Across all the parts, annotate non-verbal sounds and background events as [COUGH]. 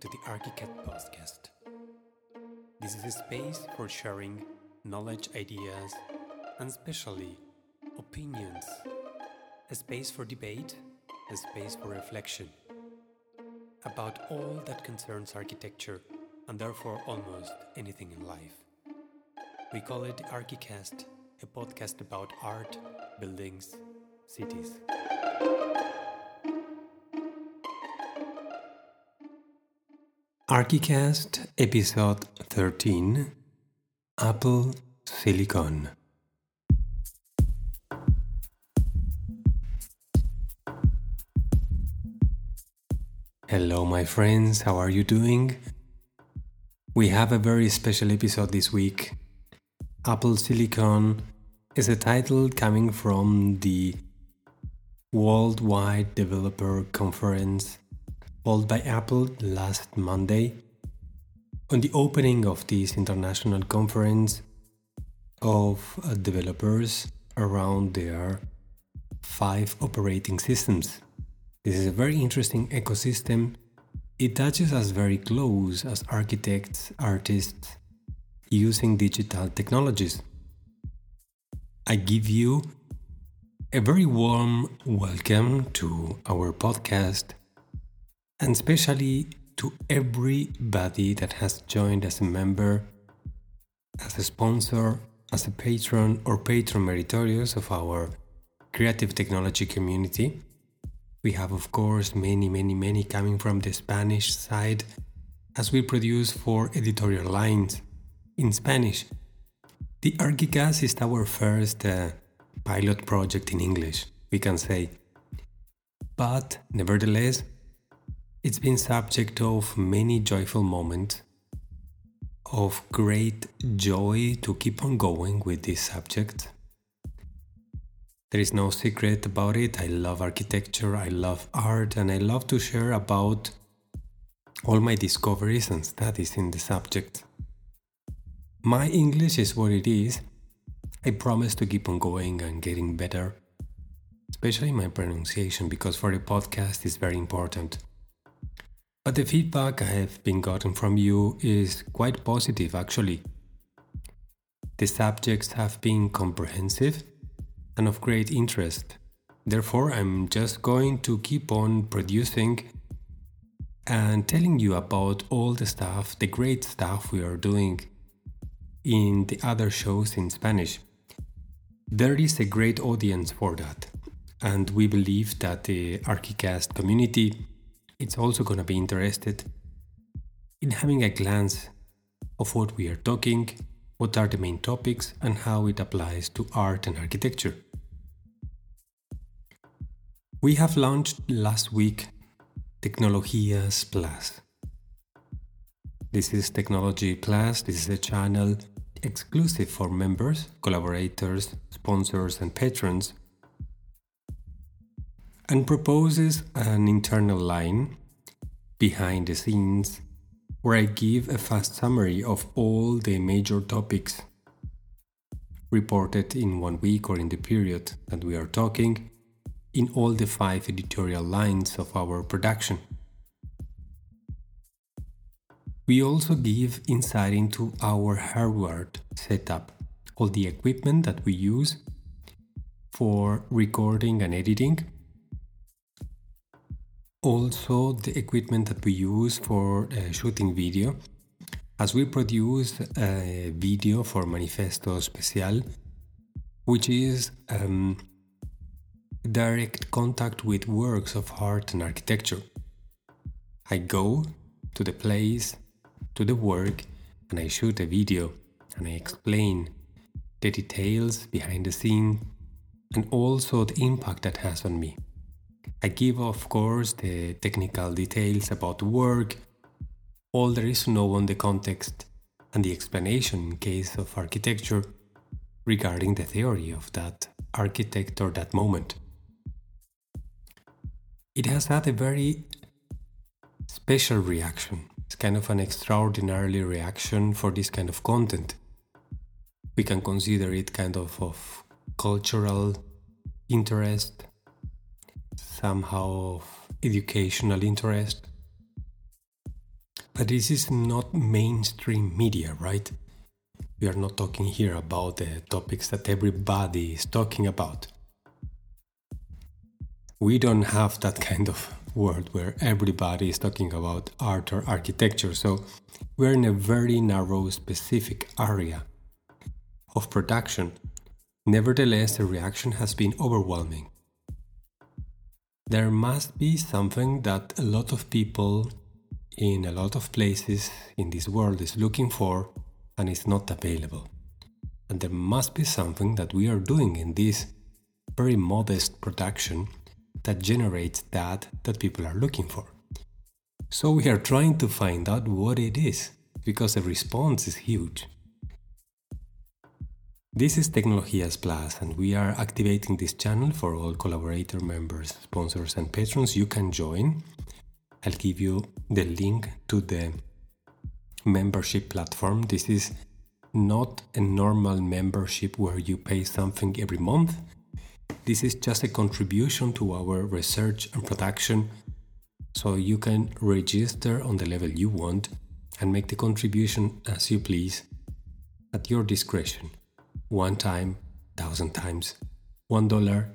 to the Archicast podcast. This is a space for sharing knowledge, ideas, and especially opinions. A space for debate, a space for reflection about all that concerns architecture and therefore almost anything in life. We call it Archicast, a podcast about art, buildings, cities. Archicast episode 13 Apple Silicon. Hello, my friends, how are you doing? We have a very special episode this week. Apple Silicon is a title coming from the Worldwide Developer Conference held by Apple last Monday. On the opening of this international conference of uh, developers around their five operating systems. This is a very interesting ecosystem. It touches us very close as architects, artists, using digital technologies. I give you a very warm welcome to our podcast and especially to everybody that has joined as a member, as a sponsor, as a patron or patron meritorious of our creative technology community. We have, of course, many, many, many coming from the Spanish side as we produce four editorial lines in Spanish. The Archicast is our first uh, pilot project in English, we can say. But nevertheless, it's been subject of many joyful moments, of great joy to keep on going with this subject. There is no secret about it. I love architecture, I love art, and I love to share about all my discoveries and studies in the subject. My English is what it is. I promise to keep on going and getting better, especially my pronunciation, because for the podcast is very important. But the feedback I have been gotten from you is quite positive actually. The subjects have been comprehensive and of great interest. Therefore, I'm just going to keep on producing and telling you about all the stuff, the great stuff we are doing in the other shows in Spanish. There is a great audience for that, and we believe that the Archicast community it's also going to be interested in having a glance of what we are talking, what are the main topics, and how it applies to art and architecture. We have launched last week Tecnologías Plus. This is Technology Plus, this is a channel exclusive for members, collaborators, sponsors, and patrons and proposes an internal line behind the scenes where I give a fast summary of all the major topics reported in one week or in the period that we are talking in all the five editorial lines of our production. We also give insight into our hardware setup, all the equipment that we use for recording and editing also the equipment that we use for uh, shooting video. As we produce a video for Manifesto Special, which is um, direct contact with works of art and architecture. I go to the place, to the work, and I shoot a video and I explain the details behind the scene and also the impact that has on me. I give, of course, the technical details about work, all there is to know on the context, and the explanation in case of architecture regarding the theory of that architect or that moment. It has had a very special reaction. It's kind of an extraordinary reaction for this kind of content. We can consider it kind of of cultural interest somehow of educational interest. But this is not mainstream media, right? We are not talking here about the topics that everybody is talking about. We don't have that kind of world where everybody is talking about art or architecture, so we're in a very narrow, specific area of production. Nevertheless, the reaction has been overwhelming. There must be something that a lot of people in a lot of places in this world is looking for and is not available. And there must be something that we are doing in this very modest production that generates that that people are looking for. So we are trying to find out what it is because the response is huge. This is Tecnologías Plus, and we are activating this channel for all collaborator members, sponsors, and patrons. You can join. I'll give you the link to the membership platform. This is not a normal membership where you pay something every month. This is just a contribution to our research and production. So you can register on the level you want and make the contribution as you please at your discretion one time, thousand times, one dollar,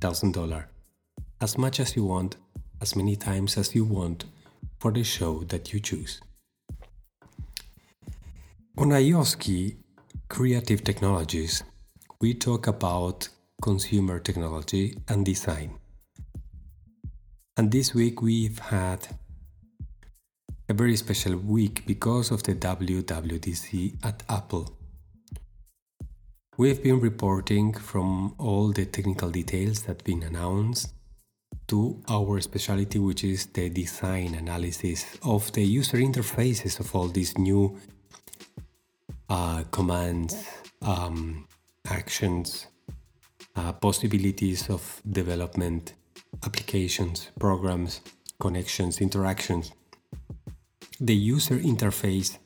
thousand dollar, as much as you want, as many times as you want for the show that you choose. On IOSCI Creative Technologies, we talk about consumer technology and design. And this week we've had a very special week because of the WWDC at Apple. We've been reporting from all the technical details that have been announced to our specialty, which is the design analysis of the user interfaces of all these new uh, commands, um, actions, uh, possibilities of development, applications, programs, connections, interactions. The user interface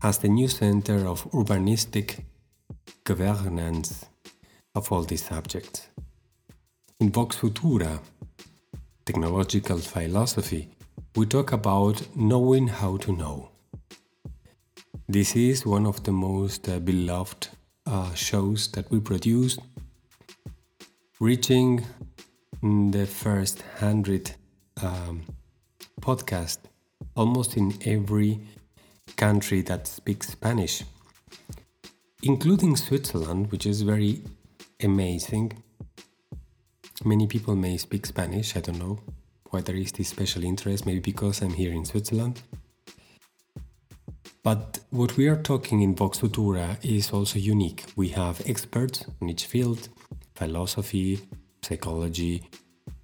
as the new center of urbanistic governance of all these subjects. In Vox Futura, technological philosophy, we talk about knowing how to know. This is one of the most uh, beloved uh, shows that we produce, reaching the first hundred um, podcast almost in every country that speaks Spanish including Switzerland, which is very amazing. Many people may speak Spanish, I don't know why there is this special interest, maybe because I'm here in Switzerland. But what we are talking in Vox Futura is also unique. We have experts in each field philosophy, psychology,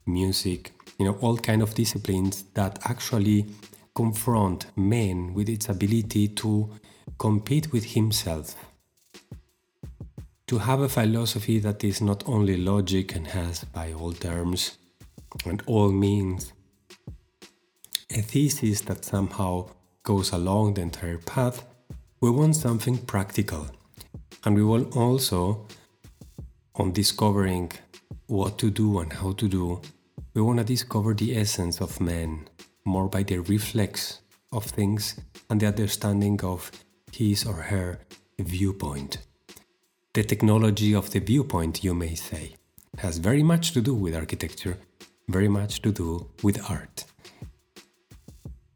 music, you know, all kind of disciplines that actually confront man with its ability to compete with himself to have a philosophy that is not only logic and has, by all terms and all means, a thesis that somehow goes along the entire path, we want something practical. And we want also, on discovering what to do and how to do, we want to discover the essence of man more by the reflex of things and the understanding of his or her viewpoint. The technology of the viewpoint, you may say, has very much to do with architecture, very much to do with art.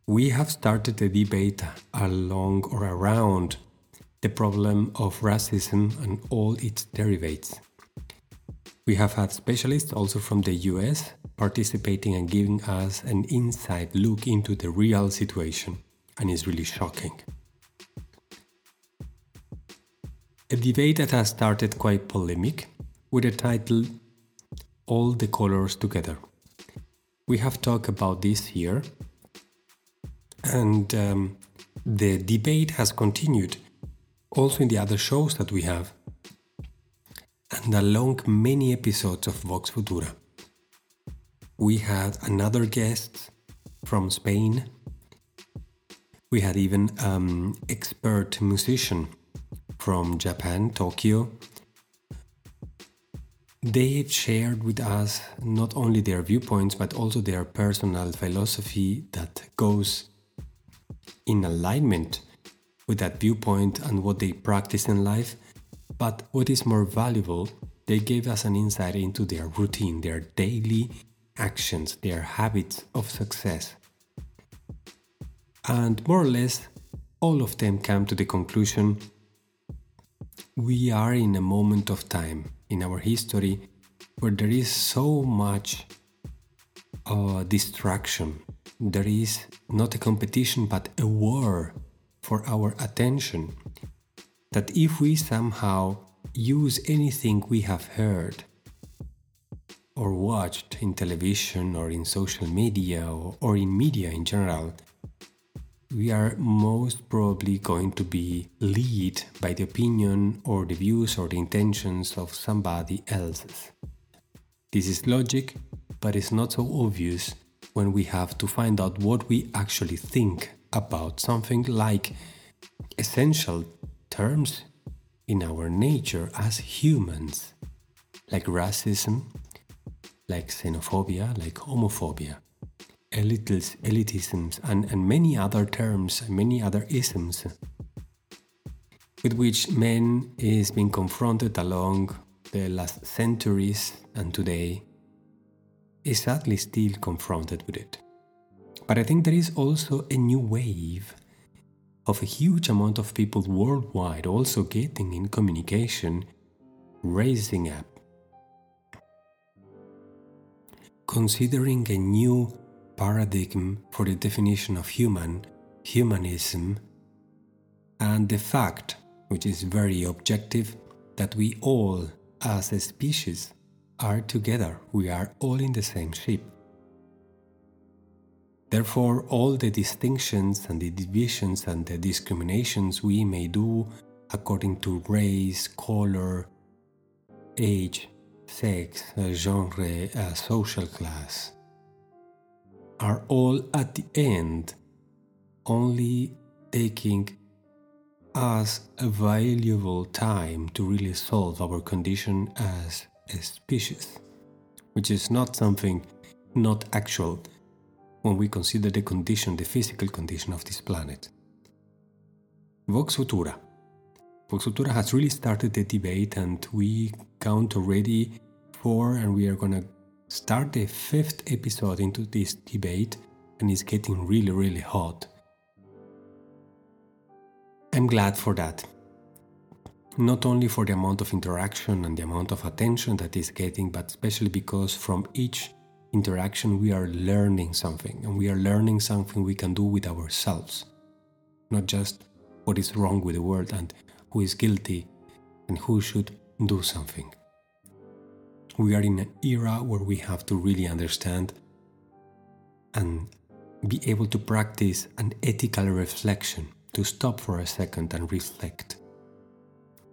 We have started a debate along or around the problem of racism and all its derivatives. We have had specialists also from the US participating and giving us an inside look into the real situation, and it's really shocking. A debate that has started quite polemic with the title All the Colors Together. We have talked about this here, and um, the debate has continued also in the other shows that we have, and along many episodes of Vox Futura. We had another guest from Spain. We had even um, expert musician from Japan, Tokyo. They shared with us not only their viewpoints but also their personal philosophy that goes in alignment with that viewpoint and what they practice in life. But what is more valuable, they gave us an insight into their routine, their daily actions, their habits of success. And more or less, all of them come to the conclusion we are in a moment of time in our history where there is so much uh, distraction. There is not a competition but a war for our attention. That if we somehow use anything we have heard or watched in television or in social media or, or in media in general, we are most probably going to be led by the opinion or the views or the intentions of somebody else's. This is logic, but it's not so obvious when we have to find out what we actually think about something like essential terms in our nature as humans, like racism, like xenophobia, like homophobia elitis, elitisms, and, and many other terms, many other isms with which man is being confronted along the last centuries and today is sadly still confronted with it. But I think there is also a new wave of a huge amount of people worldwide also getting in communication, raising up, considering a new paradigm for the definition of human, humanism, and the fact, which is very objective, that we all, as a species, are together. We are all in the same ship. Therefore, all the distinctions and the divisions and the discriminations we may do according to race, color, age, sex, genre, uh, social class, are all at the end only taking us a valuable time to really solve our condition as a species, which is not something not actual when we consider the condition, the physical condition of this planet. Vox Futura. Vox Futura has really started the debate, and we count already four, and we are gonna start the fifth episode into this debate and it's getting really, really hot. I'm glad for that. Not only for the amount of interaction and the amount of attention that is getting, but especially because from each interaction we are learning something and we are learning something we can do with ourselves. Not just what is wrong with the world and who is guilty and who should do something. We are in an era where we have to really understand and be able to practice an ethical reflection, to stop for a second and reflect,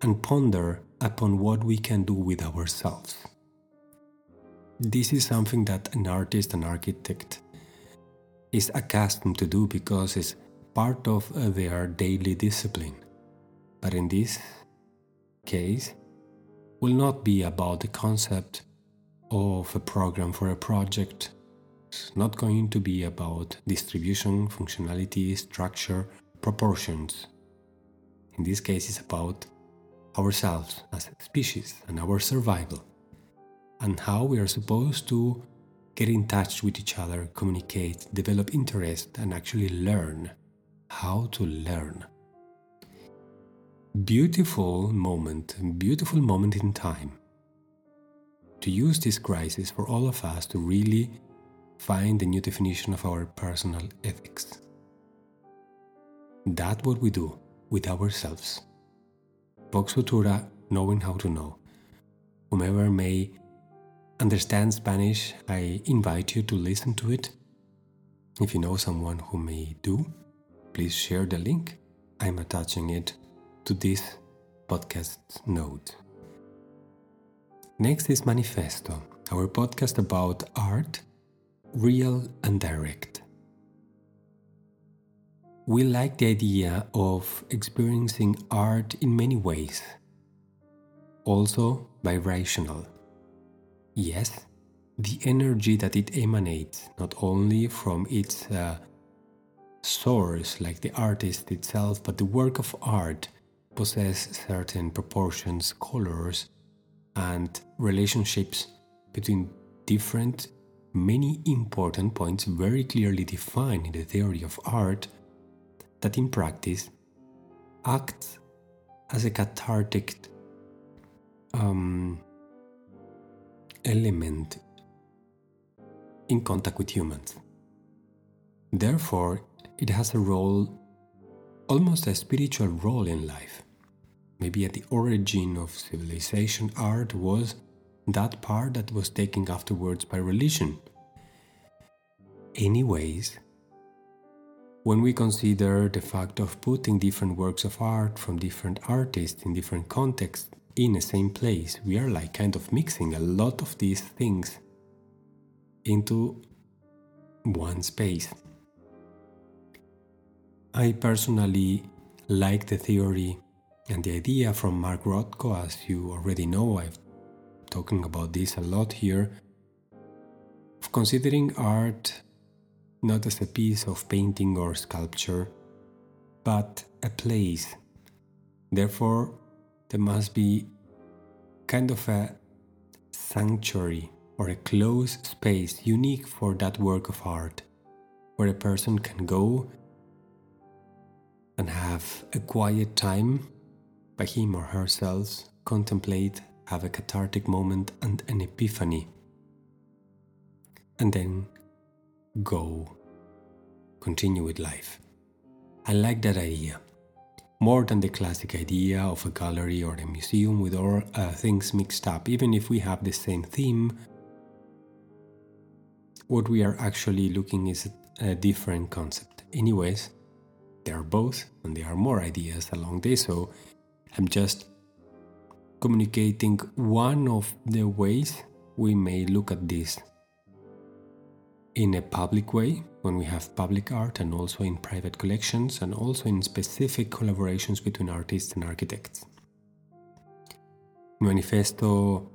and ponder upon what we can do with ourselves. This is something that an artist, an architect, is accustomed to do because it's part of their daily discipline. But in this case, will not be about the concept of a program for a project. It's not going to be about distribution, functionality, structure, proportions. In this case, it's about ourselves as a species and our survival, and how we are supposed to get in touch with each other, communicate, develop interest, and actually learn how to learn beautiful moment, beautiful moment in time to use this crisis for all of us to really find a new definition of our personal ethics. That's what we do with ourselves. Vox Futura, knowing how to know. Whomever may understand Spanish, I invite you to listen to it. If you know someone who may do, please share the link. I'm attaching it to this podcast note. Next is Manifesto, our podcast about art, real and direct. We like the idea of experiencing art in many ways, also vibrational. Yes, the energy that it emanates not only from its uh, source like the artist itself, but the work of art possess certain proportions, colors, and relationships between different, many important points very clearly defined in the theory of art that in practice acts as a cathartic um, element in contact with humans. Therefore, it has a role, almost a spiritual role in life. Maybe at the origin of civilization, art was that part that was taken afterwards by religion. Anyways, when we consider the fact of putting different works of art from different artists in different contexts in the same place, we are like kind of mixing a lot of these things into one space. I personally like the theory and the idea from Mark Rothko, as you already know, I've talking about this a lot here, of considering art not as a piece of painting or sculpture, but a place. Therefore, there must be kind of a sanctuary or a closed space unique for that work of art, where a person can go and have a quiet time by him or herself, contemplate, have a cathartic moment and an epiphany, and then go, continue with life. I like that idea. More than the classic idea of a gallery or a museum with all uh, things mixed up, even if we have the same theme, what we are actually looking is a different concept. Anyways, there are both, and there are more ideas along this, so I'm just communicating one of the ways we may look at this in a public way when we have public art and also in private collections and also in specific collaborations between artists and architects. Manifesto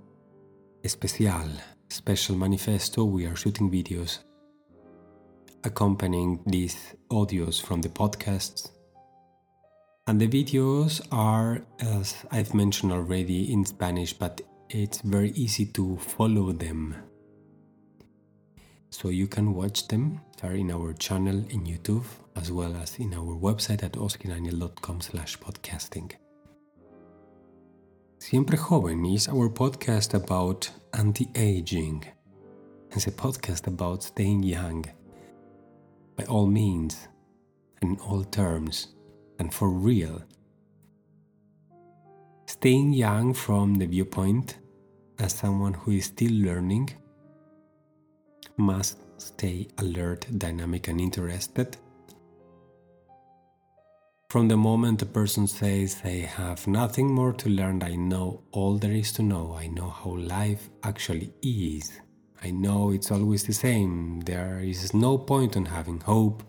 Especial, special manifesto, we are shooting videos accompanying these audios from the podcasts. And the videos are, as I've mentioned already, in Spanish, but it's very easy to follow them. So you can watch them. They're in our channel in YouTube as well as in our website at oskindaniel.com slash podcasting. Siempre Joven is our podcast about anti-aging. It's a podcast about staying young by all means in all terms and for real. Staying young from the viewpoint as someone who is still learning must stay alert, dynamic, and interested. From the moment a person says they have nothing more to learn, I know all there is to know, I know how life actually is. I know it's always the same. There is no point in having hope.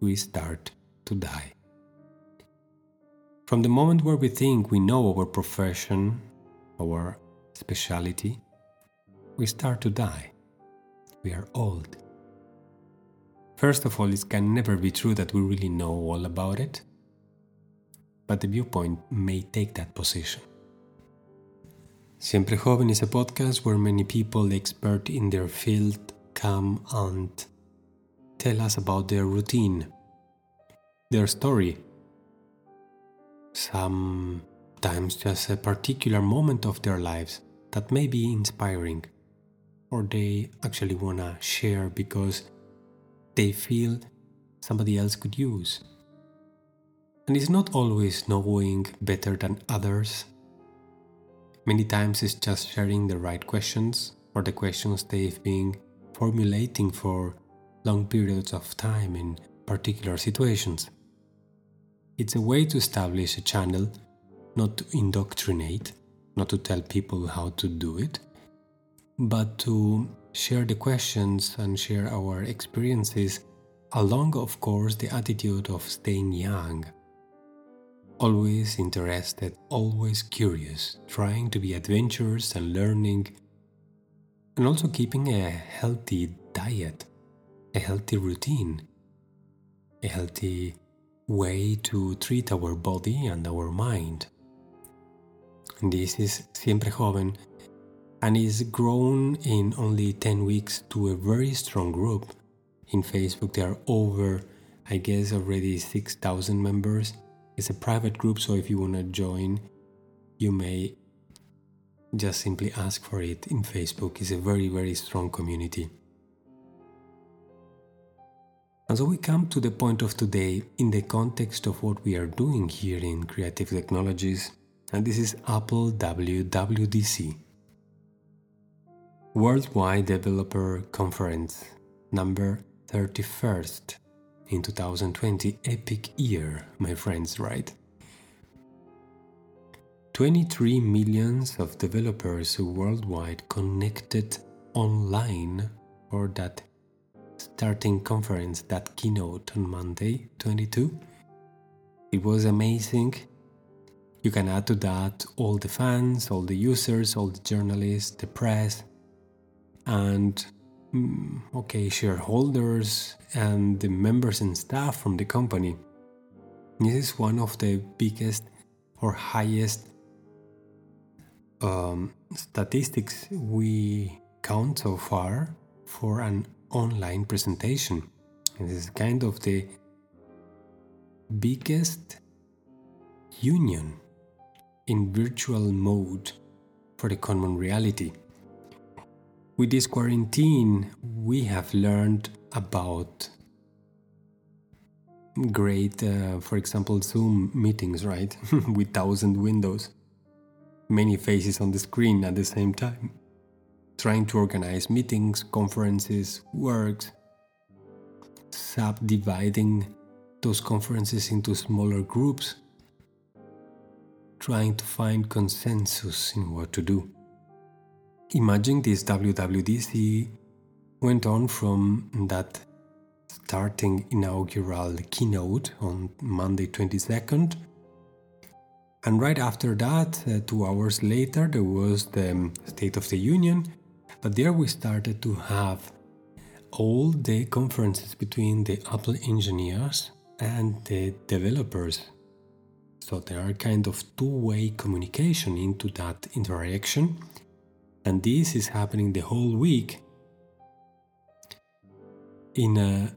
We start to die. From the moment where we think we know our profession, our speciality, we start to die. We are old. First of all, it can never be true that we really know all about it, but the viewpoint may take that position. Siempre Joven is a podcast where many people expert in their field come and tell us about their routine, their story, sometimes just a particular moment of their lives that may be inspiring or they actually want to share because they feel somebody else could use. And it's not always knowing better than others Many times it's just sharing the right questions or the questions they've been formulating for long periods of time in particular situations. It's a way to establish a channel, not to indoctrinate, not to tell people how to do it, but to share the questions and share our experiences along, of course, the attitude of staying young always interested, always curious, trying to be adventurous and learning, and also keeping a healthy diet, a healthy routine. a healthy way to treat our body and our mind. This is Siempre Joven and is grown in only 10 weeks to a very strong group. In Facebook, there are over, I guess, already 6,000 members. It's a private group, so if you want to join, you may just simply ask for it in Facebook. It's a very, very strong community. And so we come to the point of today in the context of what we are doing here in Creative Technologies, and this is Apple WWDC. Worldwide Developer Conference number 31st in 2020. Epic year, my friends, right? 23 millions of developers worldwide connected online for that starting conference, that keynote on Monday 22. It was amazing. You can add to that all the fans, all the users, all the journalists, the press, and mm, okay, shareholders and the members and staff from the company. This is one of the biggest or highest um, statistics we count so far for an online presentation. This is kind of the biggest union in virtual mode for the common reality. With this quarantine, we have learned about great, uh, for example, Zoom meetings, right? [LAUGHS] With thousand windows, many faces on the screen at the same time, trying to organize meetings, conferences, works, subdividing those conferences into smaller groups, trying to find consensus in what to do. Imagine this WWDC went on from that starting inaugural keynote on Monday 22nd. And right after that, uh, two hours later, there was the um, State of the Union. But there we started to have all the conferences between the Apple engineers and the developers. So there are kind of two-way communication into that interaction and this is happening the whole week in a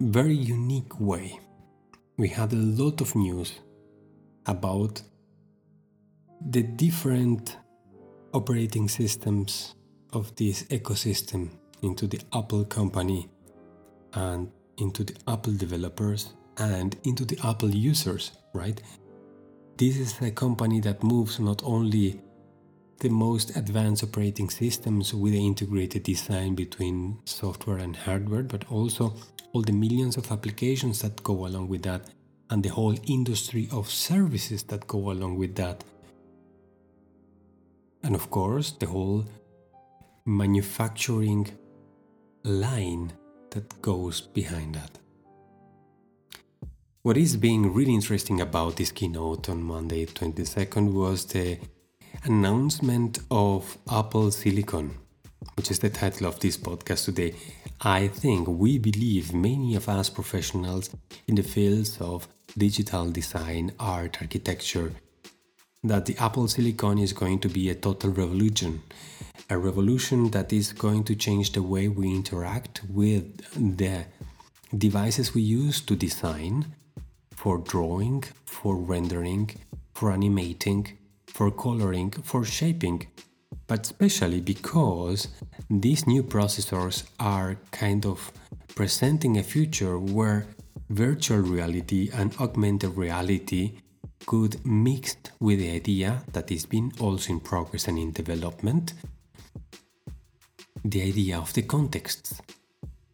very unique way. We had a lot of news about the different operating systems of this ecosystem into the Apple company and into the Apple developers and into the Apple users, right? This is a company that moves not only the most advanced operating systems with the integrated design between software and hardware, but also all the millions of applications that go along with that, and the whole industry of services that go along with that. And of course, the whole manufacturing line that goes behind that. What is being really interesting about this keynote on Monday 22nd was the announcement of Apple Silicon, which is the title of this podcast today. I think we believe many of us professionals in the fields of digital design, art, architecture, that the Apple Silicon is going to be a total revolution. A revolution that is going to change the way we interact with the devices we use to design, for drawing, for rendering, for animating, for coloring, for shaping, but especially because these new processors are kind of presenting a future where virtual reality and augmented reality could mix with the idea that is being also in progress and in development the idea of the contexts.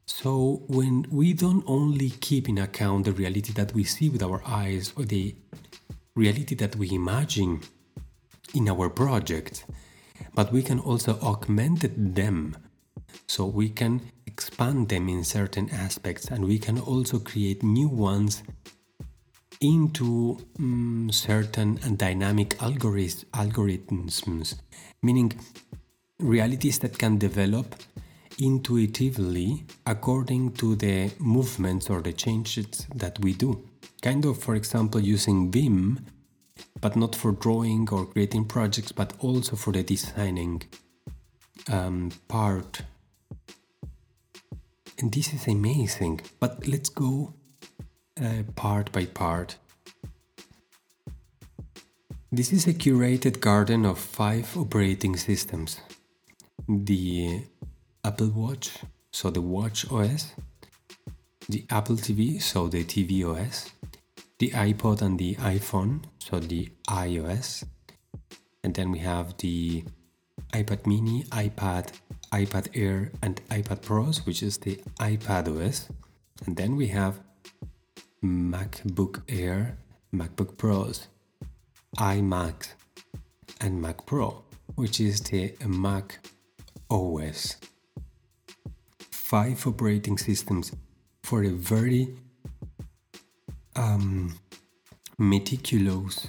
So, when we don't only keep in account the reality that we see with our eyes or the reality that we imagine in our project, but we can also augment them so we can expand them in certain aspects and we can also create new ones into um, certain dynamic algorithms, meaning realities that can develop intuitively according to the movements or the changes that we do. Kind of, for example, using BIM, but not for drawing or creating projects, but also for the designing um, part. And this is amazing. But let's go uh, part by part. This is a curated garden of five operating systems the Apple Watch, so the Watch OS, the Apple TV, so the TV OS, the iPod and the iPhone, so the iOS, and then we have the iPad mini, iPad, iPad Air, and iPad Pros, which is the iPad OS. And then we have MacBook Air, MacBook Pros, iMac, and Mac Pro, which is the Mac OS five operating systems for a very um, meticulous,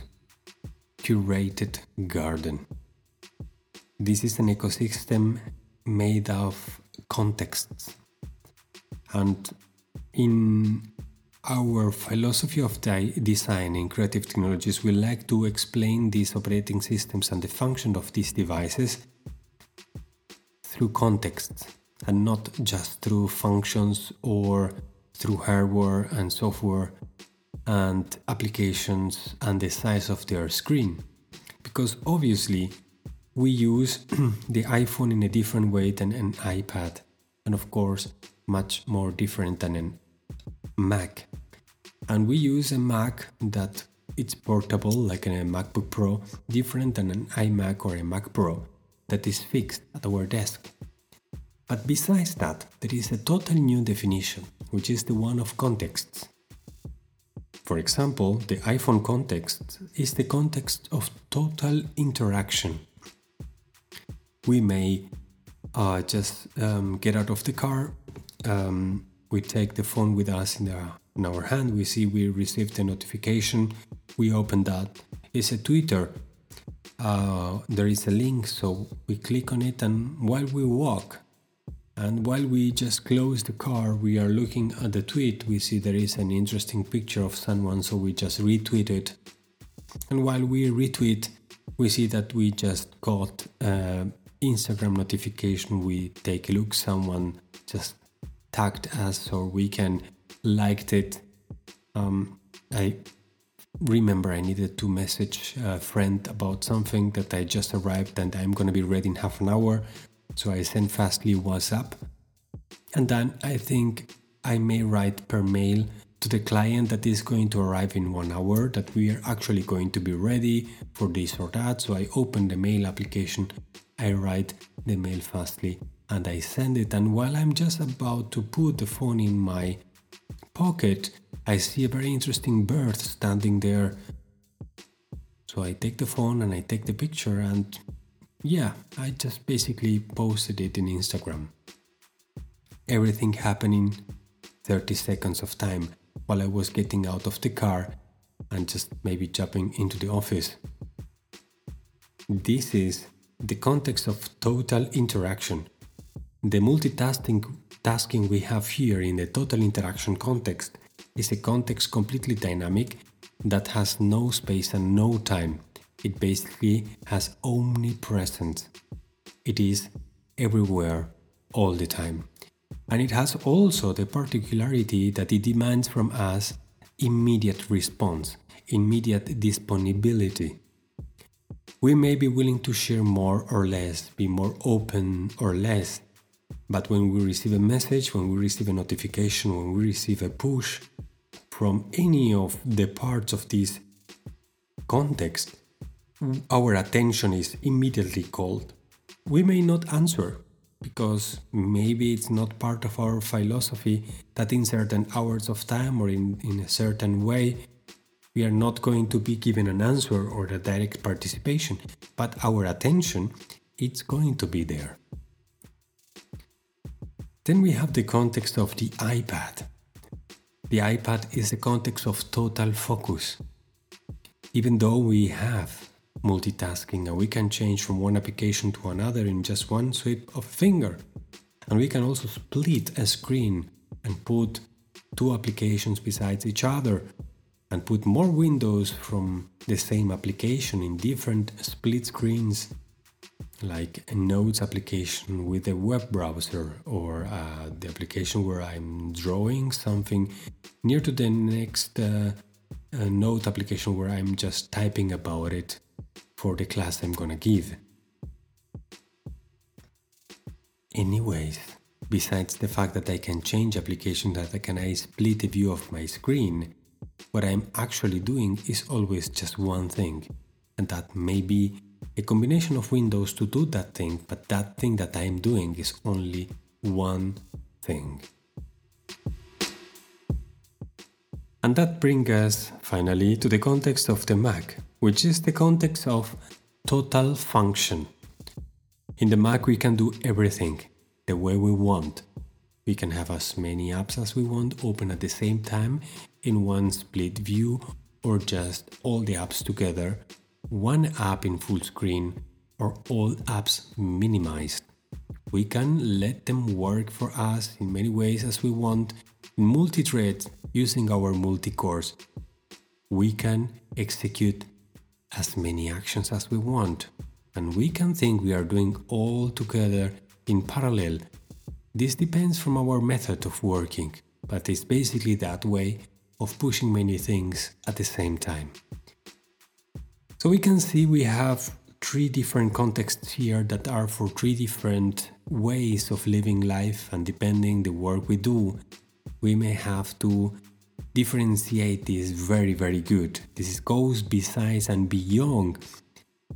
curated garden. This is an ecosystem made of contexts. And in our philosophy of di- design in creative technologies, will like to explain these operating systems and the function of these devices through context and not just through functions or through hardware and software and applications and the size of their screen. Because obviously, we use [CLEARS THROAT] the iPhone in a different way than an iPad, and of course, much more different than a Mac. And we use a Mac that it's portable, like a MacBook Pro, different than an iMac or a Mac Pro that is fixed at our desk. But besides that, there is a total new definition, which is the one of contexts. For example, the iPhone context is the context of total interaction. We may uh, just um, get out of the car, um, we take the phone with us in, our, in our hand, we see we received a notification, we open that. It's a Twitter. Uh, there is a link, so we click on it, and while we walk, and while we just close the car, we are looking at the tweet. We see there is an interesting picture of someone, so we just retweet it. And while we retweet, we see that we just got an Instagram notification. We take a look, someone just tagged us, or we can liked it. Um, I remember I needed to message a friend about something that I just arrived and I'm gonna be ready in half an hour. So I send Fastly WhatsApp. And then I think I may write per mail to the client that is going to arrive in one hour, that we are actually going to be ready for this or that. So I open the mail application, I write the mail fastly, and I send it. And while I'm just about to put the phone in my pocket, I see a very interesting bird standing there. So I take the phone and I take the picture, and yeah, I just basically posted it in Instagram. Everything happening 30 seconds of time while I was getting out of the car and just maybe jumping into the office. This is the context of total interaction. The multitasking tasking we have here in the total interaction context is a context completely dynamic that has no space and no time. It basically has omnipresence. It is everywhere all the time. And it has also the particularity that it demands from us immediate response, immediate disponibility. We may be willing to share more or less, be more open or less, but when we receive a message, when we receive a notification, when we receive a push from any of the parts of this context, our attention is immediately called. We may not answer because maybe it's not part of our philosophy that in certain hours of time or in, in a certain way we are not going to be given an answer or a direct participation, but our attention it's going to be there. Then we have the context of the iPad. The iPad is the context of total focus. Even though we have multitasking and we can change from one application to another in just one sweep of a finger. And we can also split a screen and put two applications besides each other and put more windows from the same application in different split screens like a notes application with a web browser or uh, the application where i'm drawing something near to the next uh, uh, note application where i'm just typing about it for the class i'm gonna give. Anyways besides the fact that i can change application that i can i split the view of my screen what I'm actually doing is always just one thing, and that may be a combination of windows to do that thing, but that thing that I'm doing is only one thing. And that brings us finally to the context of the Mac, which is the context of total function. In the Mac, we can do everything the way we want. We can have as many apps as we want open at the same time in one split view or just all the apps together, one app in full screen or all apps minimized. We can let them work for us in many ways as we want in multi-threads using our multi-cores. We can execute as many actions as we want and we can think we are doing all together in parallel. This depends from our method of working, but it's basically that way of pushing many things at the same time. So we can see we have three different contexts here that are for three different ways of living life and depending the work we do, we may have to differentiate this very very good. This goes besides and beyond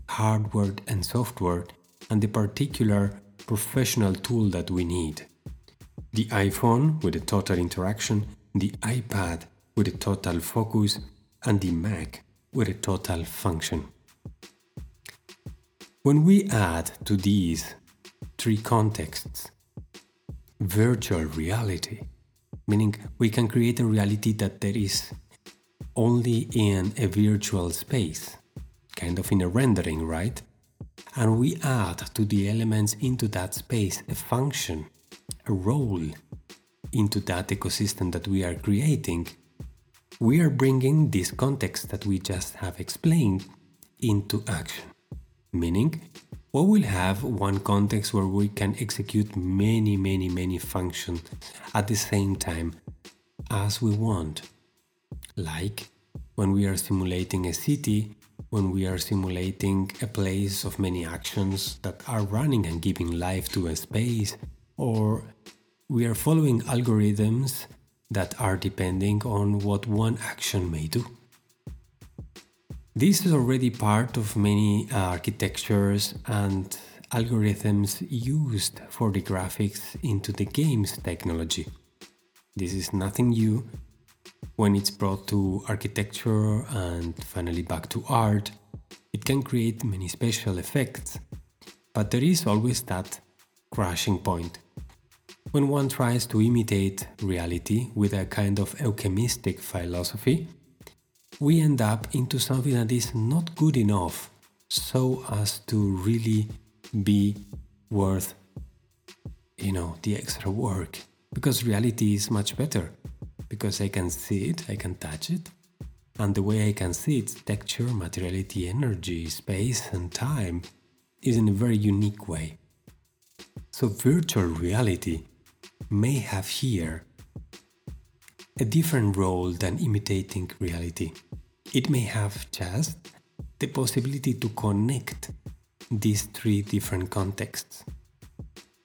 hardware and software and the particular professional tool that we need. The iPhone with the total interaction, the iPad with a total focus and the Mac with a total function. When we add to these three contexts virtual reality, meaning we can create a reality that there is only in a virtual space, kind of in a rendering, right? And we add to the elements into that space a function, a role into that ecosystem that we are creating we are bringing this context that we just have explained into action. Meaning, we will have one context where we can execute many, many, many functions at the same time as we want. Like when we are simulating a city, when we are simulating a place of many actions that are running and giving life to a space, or we are following algorithms that are depending on what one action may do. This is already part of many uh, architectures and algorithms used for the graphics into the games technology. This is nothing new when it's brought to architecture and finally back to art. It can create many special effects, but there is always that crashing point when one tries to imitate reality with a kind of alchemistic philosophy, we end up into something that is not good enough so as to really be worth you know the extra work. Because reality is much better. Because I can see it, I can touch it, and the way I can see its texture, materiality, energy, space, and time is in a very unique way. So, virtual reality may have here a different role than imitating reality. It may have just the possibility to connect these three different contexts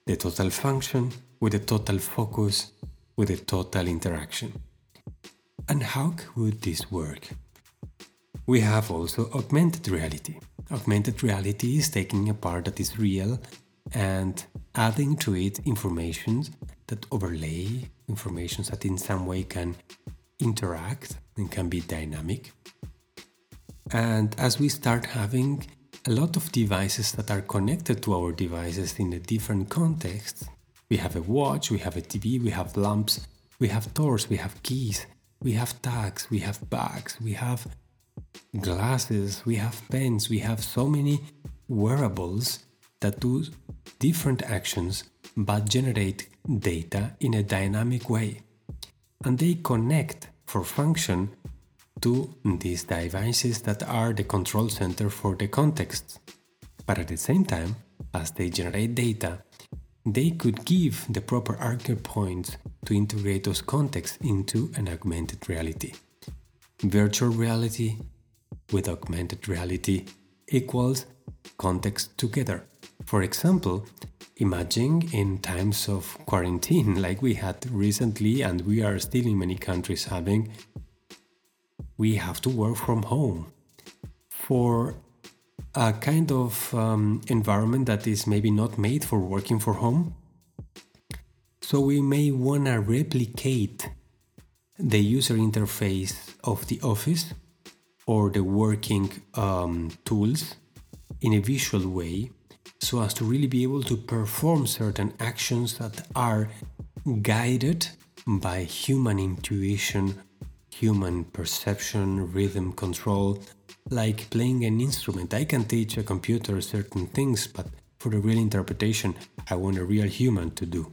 the total function with the total focus with the total interaction. And how would this work? We have also augmented reality. Augmented reality is taking a part that is real and adding to it information that overlay information that in some way can interact and can be dynamic. And as we start having a lot of devices that are connected to our devices in a different context, we have a watch, we have a TV, we have lamps, we have doors, we have keys, we have tags, we have bags, we have glasses, we have pens, we have so many wearables that do different actions but generate data in a dynamic way. And they connect for function to these devices that are the control center for the context. But at the same time, as they generate data, they could give the proper anchor points to integrate those contexts into an augmented reality. Virtual reality with augmented reality equals context together. For example, imagine in times of quarantine [LAUGHS] like we had recently and we are still in many countries having, we have to work from home. For a kind of um, environment that is maybe not made for working from home. So we may want to replicate the user interface of the office or the working um, tools in a visual way so as to really be able to perform certain actions that are guided by human intuition, human perception, rhythm control, like playing an instrument. I can teach a computer certain things, but for the real interpretation, I want a real human to do.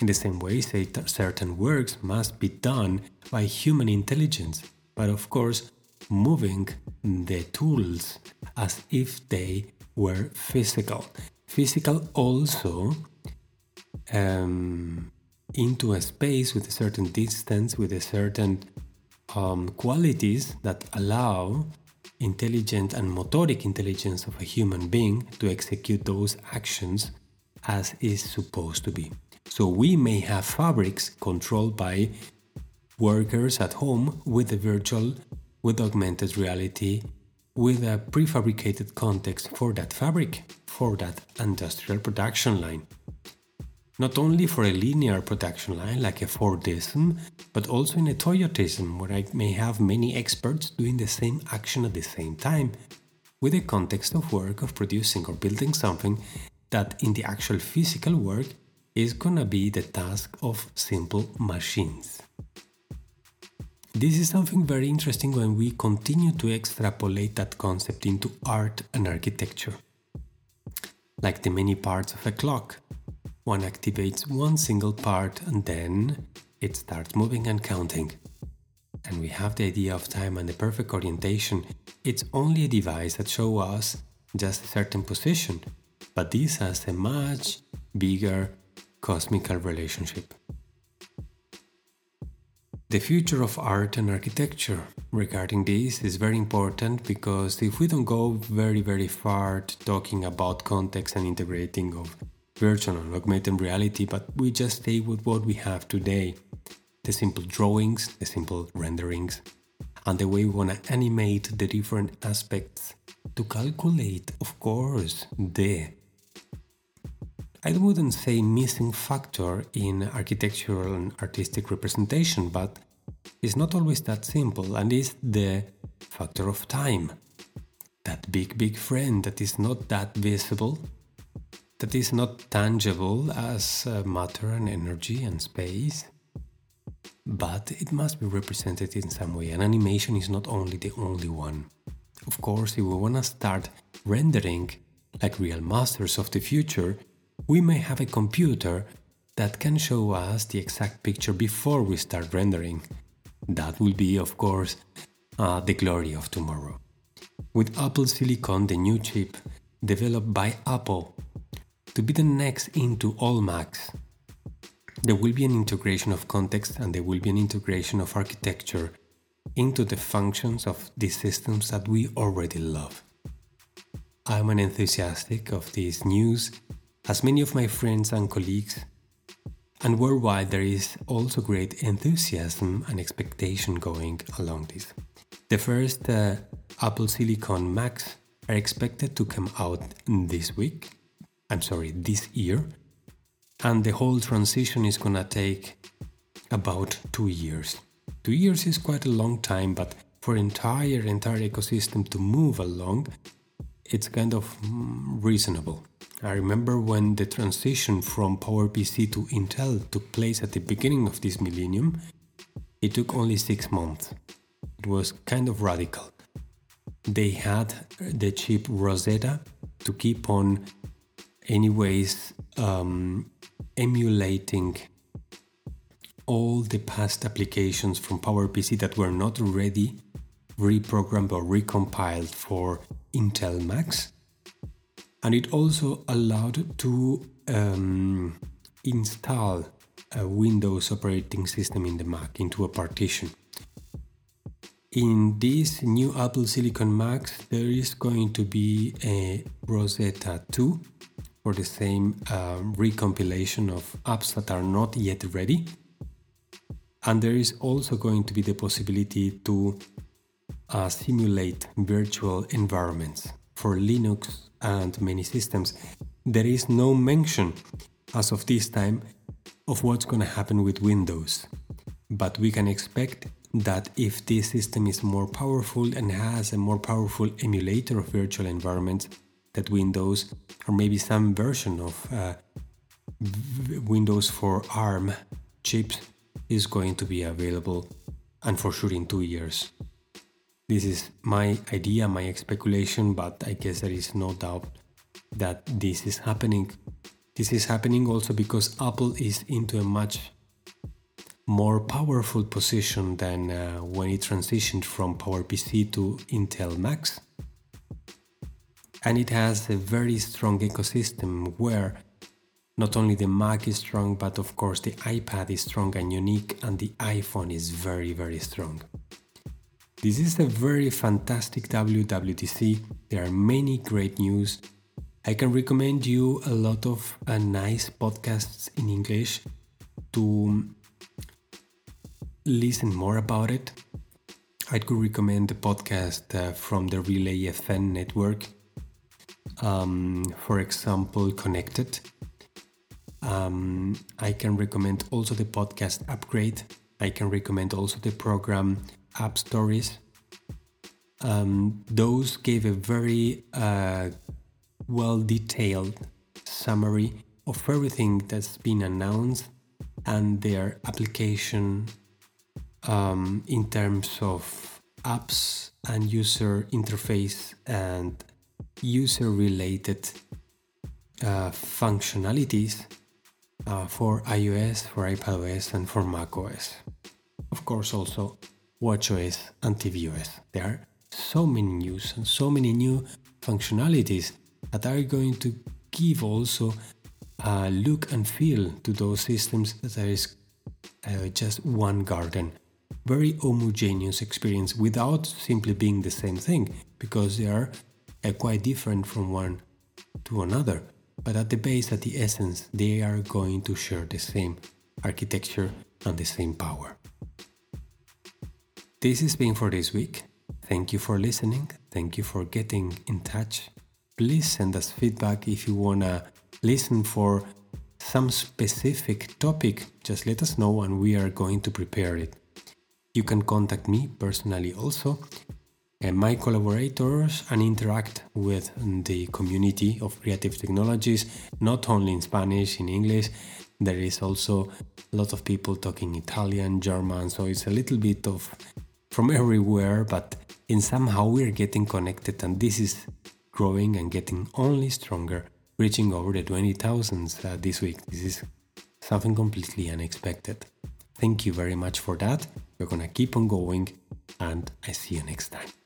In the same way, certain works must be done by human intelligence, but of course, moving the tools as if they were physical. Physical also um, into a space with a certain distance, with a certain um, qualities that allow intelligent and motoric intelligence of a human being to execute those actions as is supposed to be. So we may have fabrics controlled by workers at home with the virtual, with augmented reality, with a prefabricated context for that fabric, for that industrial production line not only for a linear production line like a Fordism, but also in a Toyotism, where I may have many experts doing the same action at the same time, with a context of work of producing or building something that in the actual physical work is gonna be the task of simple machines. This is something very interesting when we continue to extrapolate that concept into art and architecture. Like the many parts of a clock, one activates one single part and then it starts moving and counting. And we have the idea of time and the perfect orientation. It's only a device that shows us just a certain position, but this has a much bigger cosmical relationship. The future of art and architecture regarding this is very important because if we don't go very very far to talking about context and integrating of virtual and augmented reality, but we just stay with what we have today. The simple drawings, the simple renderings, and the way we want to animate the different aspects to calculate, of course, the I wouldn't say missing factor in architectural and artistic representation, but it's not always that simple, and it's the factor of time. That big, big friend that is not that visible that is not tangible as uh, matter and energy and space, but it must be represented in some way. And animation is not only the only one. Of course, if we want to start rendering like real masters of the future, we may have a computer that can show us the exact picture before we start rendering. That will be, of course, uh, the glory of tomorrow. With Apple Silicon, the new chip developed by Apple to be the next into all Macs. There will be an integration of context and there will be an integration of architecture into the functions of these systems that we already love. I'm an enthusiastic of this news, as many of my friends and colleagues, and worldwide there is also great enthusiasm and expectation going along this. The first uh, Apple Silicon Macs are expected to come out this week, I'm sorry, this year. And the whole transition is gonna take about two years. Two years is quite a long time, but for entire entire ecosystem to move along, it's kind of mm, reasonable. I remember when the transition from PowerPC to Intel took place at the beginning of this millennium, it took only six months. It was kind of radical. They had the chip Rosetta to keep on, anyways, um, emulating all the past applications from PowerPC that were not ready, reprogrammed or recompiled for Intel Macs. And it also allowed to um, install a Windows operating system in the Mac into a partition. In this new Apple Silicon Macs, there is going to be a Rosetta 2 for the same uh, recompilation of apps that are not yet ready. And there is also going to be the possibility to uh, simulate virtual environments for Linux and many systems. There is no mention as of this time of what's going to happen with Windows. But we can expect that if this system is more powerful and has a more powerful emulator of virtual environments, that Windows or maybe some version of uh, Windows for ARM chips is going to be available and for sure in two years. This is my idea, my speculation, but I guess there is no doubt that this is happening this is happening also because Apple is into a much more powerful position than uh, when it transitioned from PowerPC to Intel Macs. And it has a very strong ecosystem where not only the Mac is strong, but of course the iPad is strong and unique, and the iPhone is very, very strong. This is a very fantastic WWDC. There are many great news I can recommend you a lot of uh, nice podcasts in English to listen more about it. I could recommend the podcast uh, from the Relay FM network. Um, for example, Connected. Um, I can recommend also the podcast Upgrade. I can recommend also the program AppStories. Um, those gave a very uh, well detailed summary of everything that's been announced and their application um, in terms of apps and user interface and user related uh, functionalities uh, for iOS, for iPadOS, and for macOS. Of course, also watchOS and tvOS. There are so many news and so many new functionalities that are going to give also a look and feel to those systems that there is uh, just one garden. Very homogeneous experience without simply being the same thing because they are uh, quite different from one to another. But at the base at the essence they are going to share the same architecture and the same power this has been for this week. Thank you for listening. Thank you for getting in touch. Please send us feedback if you want to listen for some specific topic. Just let us know and we are going to prepare it. You can contact me personally also. And my collaborators and interact with the community of creative technologies not only in spanish in english. There is also a lot of people talking italian german so it's a little bit of from everywhere but in somehow we're getting connected and this is growing and getting only stronger, reaching over the 20,000 uh, this week. This is something completely unexpected. Thank you very much for that. We're gonna keep on going, and I see you next time.